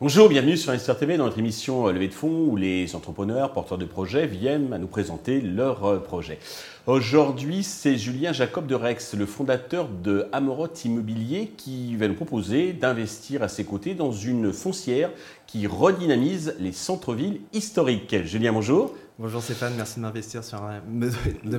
Bonjour, bienvenue sur Investir TV dans notre émission euh, Levée de fonds où les entrepreneurs, porteurs de projets viennent à nous présenter leurs euh, projets. Aujourd'hui, c'est Julien Jacob de Rex, le fondateur de Amorot Immobilier, qui va nous proposer d'investir à ses côtés dans une foncière qui redynamise les centres-villes historiques. Julien, bonjour. Bonjour Stéphane, merci de m'investir sur un... de, vous de,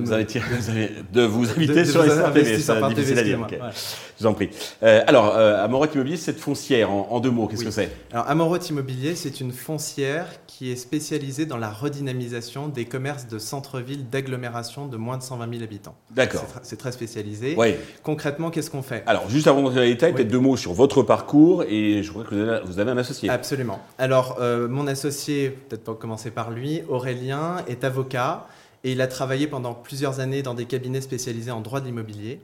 vous inviter sur Investir TV, c'est difficile à dire. Je vous en prie. Euh, alors, euh, Amorot Immobilier, cette foncière, en, deux mots, qu'est-ce que c'est? Alors, Amorot Immobilier, c'est une foncière qui est spécialisée dans la redynamisation des commerces de centre-ville d'agglomération de moins de 120 000 habitants. D'accord. C'est très spécialisé. Oui. Concrètement, qu'est-ce qu'on fait? Alors, juste avant d'entrer dans les détails, peut-être deux mots sur votre parcours et je crois que vous avez, un associé. Absolument. Alors, euh, mon associé, peut-être pas commencer par lui, Aurélien, est avocat et il a travaillé pendant plusieurs années dans des cabinets spécialisés en droit de l'immobilier.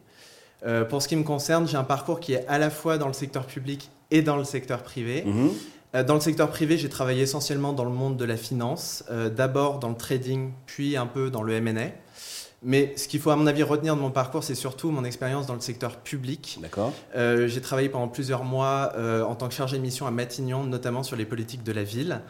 Euh, pour ce qui me concerne, j'ai un parcours qui est à la fois dans le secteur public et dans le secteur privé. Mhm. Euh, dans le secteur privé, j'ai travaillé essentiellement dans le monde de la finance, euh, d'abord dans le trading, puis un peu dans le M&A. Mais ce qu'il faut à mon avis retenir de mon parcours, c'est surtout mon expérience dans le secteur public. D'accord. j'ai travaillé pendant plusieurs mois en tant que chargé de mission à Matignon, notamment sur les politiques de la ville.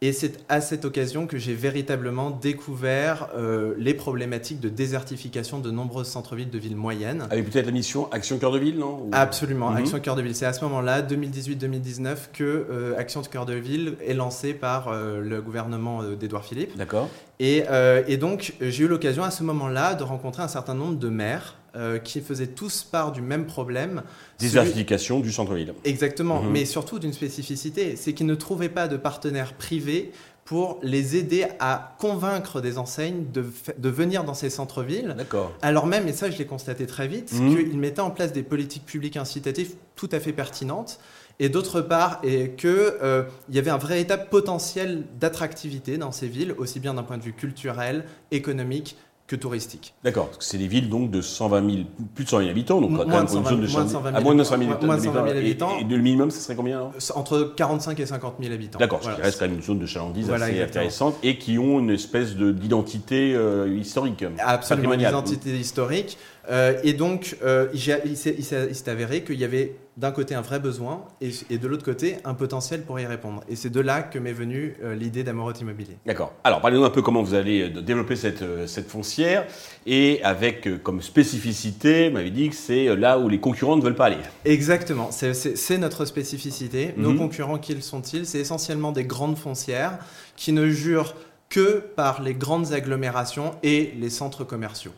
Et c'est à cette occasion que j'ai véritablement découvert euh, les problématiques de désertification de nombreux centres-villes de villes moyennes. Avec peut-être la mission Action Cœur de Ville, non Absolument, mhm. Action Cœur de Ville. C'est à ce moment-là, 2018-2019, que euh, Action Cœur de Ville est lancée par euh, le gouvernement d'Édouard Philippe. D'accord. Et, et donc, j'ai eu l'occasion à ce moment-là de rencontrer un certain nombre de maires euh, qui faisaient tous part du même problème. Désertification du centre-ville. Exactement, mhm. mais surtout d'une spécificité, c'est qu'ils ne trouvaient pas de partenaires privés pour les aider à convaincre des enseignes de, de venir dans ces centres-villes. D'accord. Alors même, et ça je l'ai constaté très vite, mmh. qu'ils mettaient en place des politiques publiques incitatives tout à fait pertinentes, et d'autre part, qu'il euh, y avait un véritable potentiel d'attractivité dans ces villes, aussi bien d'un point de vue culturel, économique, que touristique. D'accord, parce que c'est des villes donc de 120 000, plus de 100 000 habitants, donc moins quand même de 120, une zone de moins de 120 000, à moins de 900 000, moins 120 000 habitants. Et, le minimum, ce serait combien Entre 45 et 50 000 habitants. D'accord, ce qui reste quand même une zone de chalandise assez intéressante et qui ont une espèce d'identité euh, historique. Absolument, une identité historique. Euh, et donc, euh, il s'est avéré qu'il y avait d'un côté un vrai besoin et, de l'autre côté un potentiel pour y répondre. Et c'est de là que m'est venue euh, l'idée d'Amorot Immobilier. D'accord. Alors, parlez-nous un peu comment vous allez développer cette, cette foncière et avec comme spécificité, vous m'avez dit que c'est là où les concurrents ne veulent pas aller. Exactement, c'est notre spécificité. Nos mhm. concurrents, qui sont-ils? C'est essentiellement des grandes foncières qui ne jurent que par les grandes agglomérations et les centres commerciaux.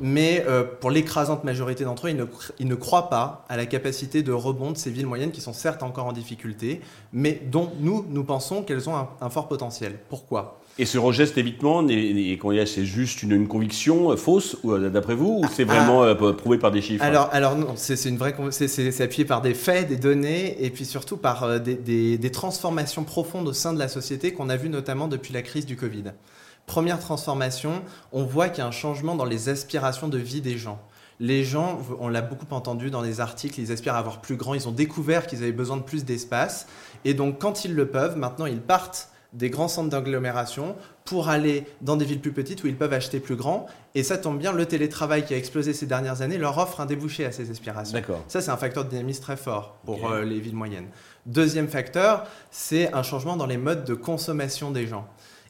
Mais euh, pour l'écrasante majorité d'entre eux, ils ne, croient pas à la capacité de rebond de ces villes moyennes qui sont certes encore en difficulté, mais dont nous, nous pensons qu'elles ont un, fort potentiel. Pourquoi? Et ce rejet, cet évitement, c'est juste une, conviction euh, fausse, euh, d'après vous, ou c'est ah. vraiment prouvé par des chiffres? Alors, alors non, c'est une vraie, c'est appuyé par des faits, des données, et puis surtout par des, des transformations profondes au sein de la société qu'on a vu notamment depuis la crise du Covid. Première transformation, on voit qu'il y a un changement dans les aspirations de vie des gens. Les gens, on l'a beaucoup entendu dans les articles, ils aspirent à avoir plus grand, ils ont découvert qu'ils avaient besoin de plus d'espace. Et donc quand ils le peuvent, maintenant ils partent des grands centres d'agglomération pour aller dans des villes plus petites où ils peuvent acheter plus grand. Et ça tombe bien, le télétravail qui a explosé ces dernières années leur offre un débouché à ces aspirations. Ça, c'est un facteur de dynamisme très fort pour euh, les villes moyennes. Deuxième facteur, c'est un changement dans les modes de consommation des gens.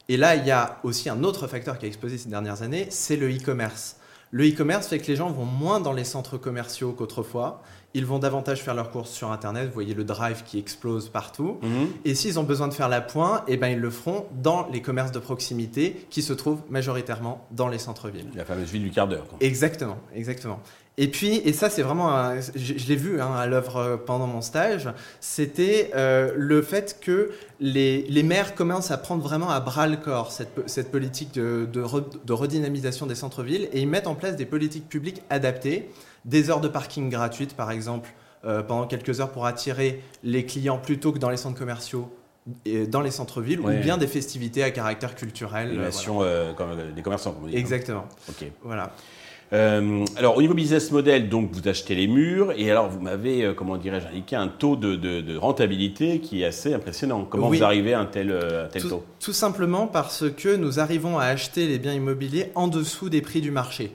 Et là, il y a aussi un autre facteur qui a explosé ces dernières années, c'est le e-commerce. Le e-commerce fait que les gens vont moins dans les centres commerciaux qu'autrefois. Ils vont davantage faire leurs courses sur Internet. Vous voyez le drive qui explose partout. Mhm. Et s'ils ont besoin de faire la pointe, eh ben, ils le feront dans les commerces de proximité qui se trouvent majoritairement dans les centres-villes. La fameuse ville du quart d'heure. Exactement, exactement. Et puis, et ça c'est vraiment, je, l'ai vu hein, à l'œuvre euh, pendant mon stage, c'était euh, le fait que les, les, maires commencent à prendre vraiment à bras le corps cette, cette politique de, de, redynamisation des centres-villes et ils mettent en place des politiques publiques adaptées, des heures de parking gratuites par exemple, euh, pendant quelques heures pour attirer les clients plutôt que dans les centres commerciaux et dans les centres-villes ou bien des festivités à caractère culturel. Voilà. comme des commerçants, comme Exactement. Ok. Voilà. Euh, alors, au niveau business model, donc vous achetez les murs et alors vous m'avez, euh, comment dirais-je, indiqué un taux de, rentabilité qui est assez impressionnant. Comment vous arrivez à un tel, euh, tel tout, taux? Tout simplement parce que nous arrivons à acheter les biens immobiliers en dessous des prix du marché.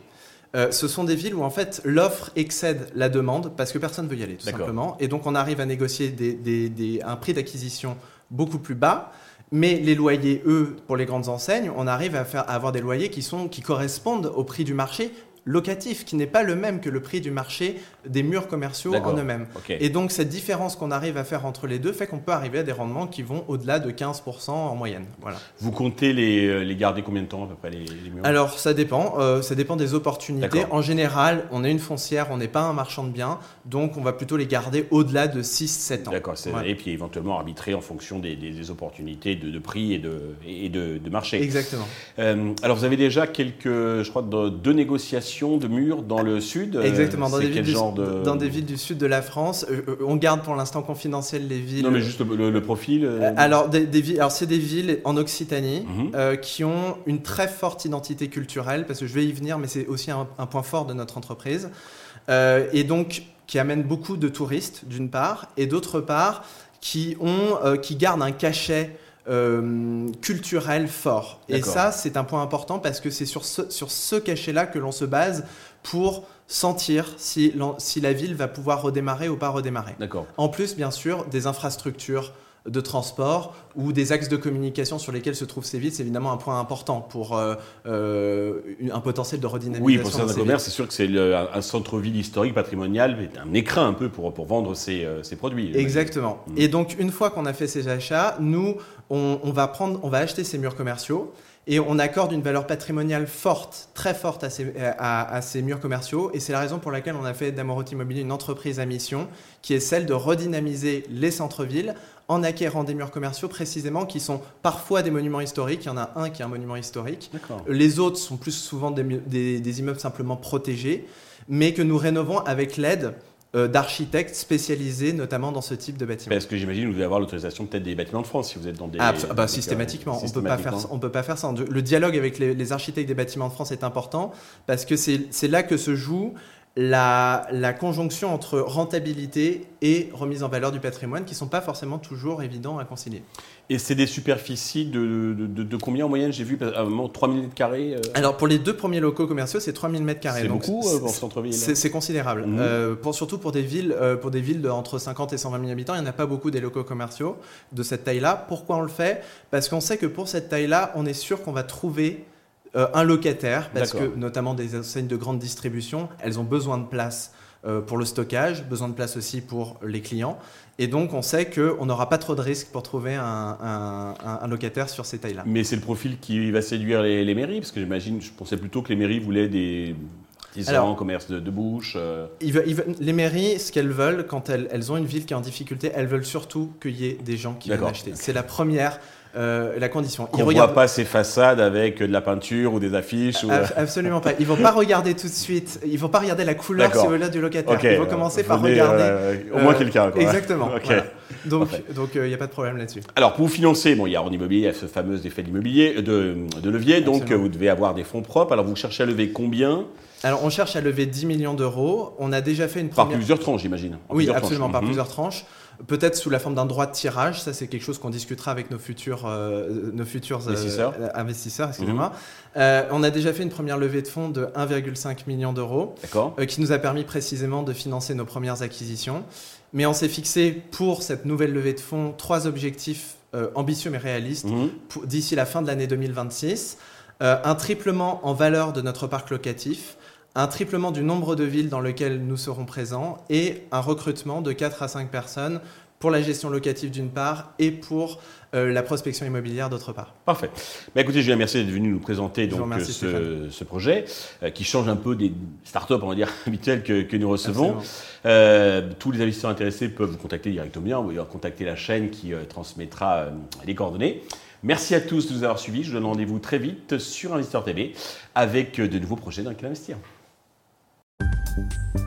ce sont des villes où en fait l'offre excède la demande parce que personne ne veut y aller tout simplement. Et donc on arrive à négocier des, un prix d'acquisition beaucoup plus bas. Mais les loyers, eux, pour les grandes enseignes, on arrive à, faire, à avoir des loyers qui, sont, qui correspondent au prix du marché locatif qui n'est pas le même que le prix du marché des murs commerciaux en eux-mêmes. Et donc cette différence qu'on arrive à faire entre les deux fait qu'on peut arriver à des rendements qui vont au-delà de 15% en moyenne. Voilà. Vous comptez les, euh, les, garder combien de temps à peu près les, murs? Alors ça dépend, euh, ça dépend des opportunités. En général, on est une foncière, on n'est pas un marchand de biens, donc on va plutôt les garder au-delà de 6-7 ans. D'accord, et puis éventuellement arbitrer en fonction des, des, opportunités de, de, prix et de, et de, de marché. Exactement. Euh, alors vous avez déjà quelques, je crois, deux négociations de murs dans le sud Exactement, dans des, villes du, dans des villes du sud de la France. Euh, euh, on garde pour l'instant confidentiel les villes. Non, mais juste le, profil. Euh, alors, des, villes, alors c'est des villes en Occitanie mhm. qui ont une très forte identité culturelle, parce que je vais y venir, mais c'est aussi un, point fort de notre entreprise. et donc, qui amène beaucoup de touristes, d'une part, et d'autre part, qui, ont, qui gardent un cachet euh, culturel fort. Et ça, c'est un point important parce que c'est sur ce, sur ce cachet-là que l'on se base pour sentir si, si la ville va pouvoir redémarrer ou pas redémarrer. En plus, bien sûr, des infrastructures de transport ou des axes de communication sur lesquels se trouvent ces villes, c'est évidemment un point important pour euh, euh, un potentiel de redynamisation. Oui, pour certains commerces, c'est sûr que c'est un centre-ville historique, patrimonial, un écrin un peu pour, pour vendre ses, ses produits. Exactement. Mm. Et donc, une fois qu'on a fait ces achats, nous, on, va prendre, on va acheter ces murs commerciaux et on accorde une valeur patrimoniale forte, très forte à ces, murs commerciaux. Et c'est la raison pour laquelle on a fait d'Amorot Immobilier une entreprise à mission qui est celle de redynamiser les centres-villes en acquérant des murs commerciaux précisément qui sont parfois des monuments historiques. Il y en a un qui est un monument historique. Les autres sont plus souvent des immeubles simplement protégés, mais que nous rénovons avec l'aide euh, d'architectes spécialisés notamment dans ce type de bâtiment. Parce que j'imagine que vous devez avoir l'autorisation peut-être des bâtiments de France si vous êtes dans des... Ah, bah, systématiquement, on ne peut pas faire ça. Le dialogue avec les, architectes des bâtiments de France est important parce que c'est là que se joue la, la, conjonction entre rentabilité et remise en valeur du patrimoine qui ne sont pas forcément toujours évidents à concilier. Et c'est des superficies de, de, combien en moyenne J'ai vu à un moment 3000 mètres carrés euh? Alors pour les deux premiers locaux commerciaux, c'est 3000 mètres carrés. C'est beaucoup euh, pour centre-ville C'est considérable. Mmh. Euh, pour, surtout pour des villes, pour des villes de, entre 50 et 120 000 habitants, il n'y en a pas beaucoup des locaux commerciaux de cette taille-là. Pourquoi on le fait? Parce qu'on sait que pour cette taille-là, on est sûr qu'on va trouver euh, un locataire, parce que notamment des enseignes de grande distribution, elles ont besoin de place euh, pour le stockage, besoin de place aussi pour les clients. Et donc, on sait qu'on n'aura pas trop de risques pour trouver un, locataire sur ces tailles-là. Mais c'est le profil qui va séduire les, mairies Parce que j'imagine, je pensais plutôt que les mairies voulaient des artisans, commerce de, bouche. Euh. les mairies, ce qu'elles veulent, quand elles, elles, ont une ville qui est en difficulté, elles veulent surtout qu'il y ait des gens qui viennent acheter. C'est la première euh, la condition. Ils ne regarde... voit pas ces façades avec de la peinture ou des affiches ou... Absolument pas. Ils vont pas regarder tout de suite. Ils vont pas regarder la couleur si vous du locataire. Ils vont commencer par regarder. Euh, au moins quelqu'un. Exactement. Donc, donc il n'y a pas de problème là-dessus. Alors pour vous financer, bon, il y a en immobilier, il y a ce fameux effet d'immobilier, de, de, levier. Donc vous devez avoir des fonds propres. Alors vous cherchez à lever combien? Alors, on cherche à lever 10 millions d'euros. On a déjà fait une première... Par plusieurs tranches, j'imagine. Oui, absolument, par mhm. plusieurs tranches peut-être sous la forme d'un droit de tirage. Ça, c'est quelque chose qu'on discutera avec nos futurs, euh, nos futurs euh, investisseurs. excusez-moi. Mhm. Euh, on a déjà fait une première levée de fonds de 1,5 million d'euros, qui nous a permis précisément de financer nos premières acquisitions. Mais on s'est fixé pour cette nouvelle levée de fonds trois objectifs ambitieux mais réalistes mhm. d'ici la fin de l'année 2026. un triplement en valeur de notre parc locatif, un triplement du nombre de villes dans lesquelles nous serons présents et un recrutement de 4 à 5 personnes pour la gestion locative d'une part et pour euh, la prospection immobilière d'autre part. Parfait. Bah, écoutez, Julien, merci d'être venu nous présenter donc, ce, projet euh, qui change un peu des startups, on va dire, habituels que, nous recevons. Euh, tous les investisseurs intéressés peuvent vous contacter directement ou contacter la chaîne qui transmettra les coordonnées. Merci à tous de nous avoir suivis. Je vous donne rendez-vous très vite sur Investisseur TV avec de nouveaux projets dans lesquels investir. you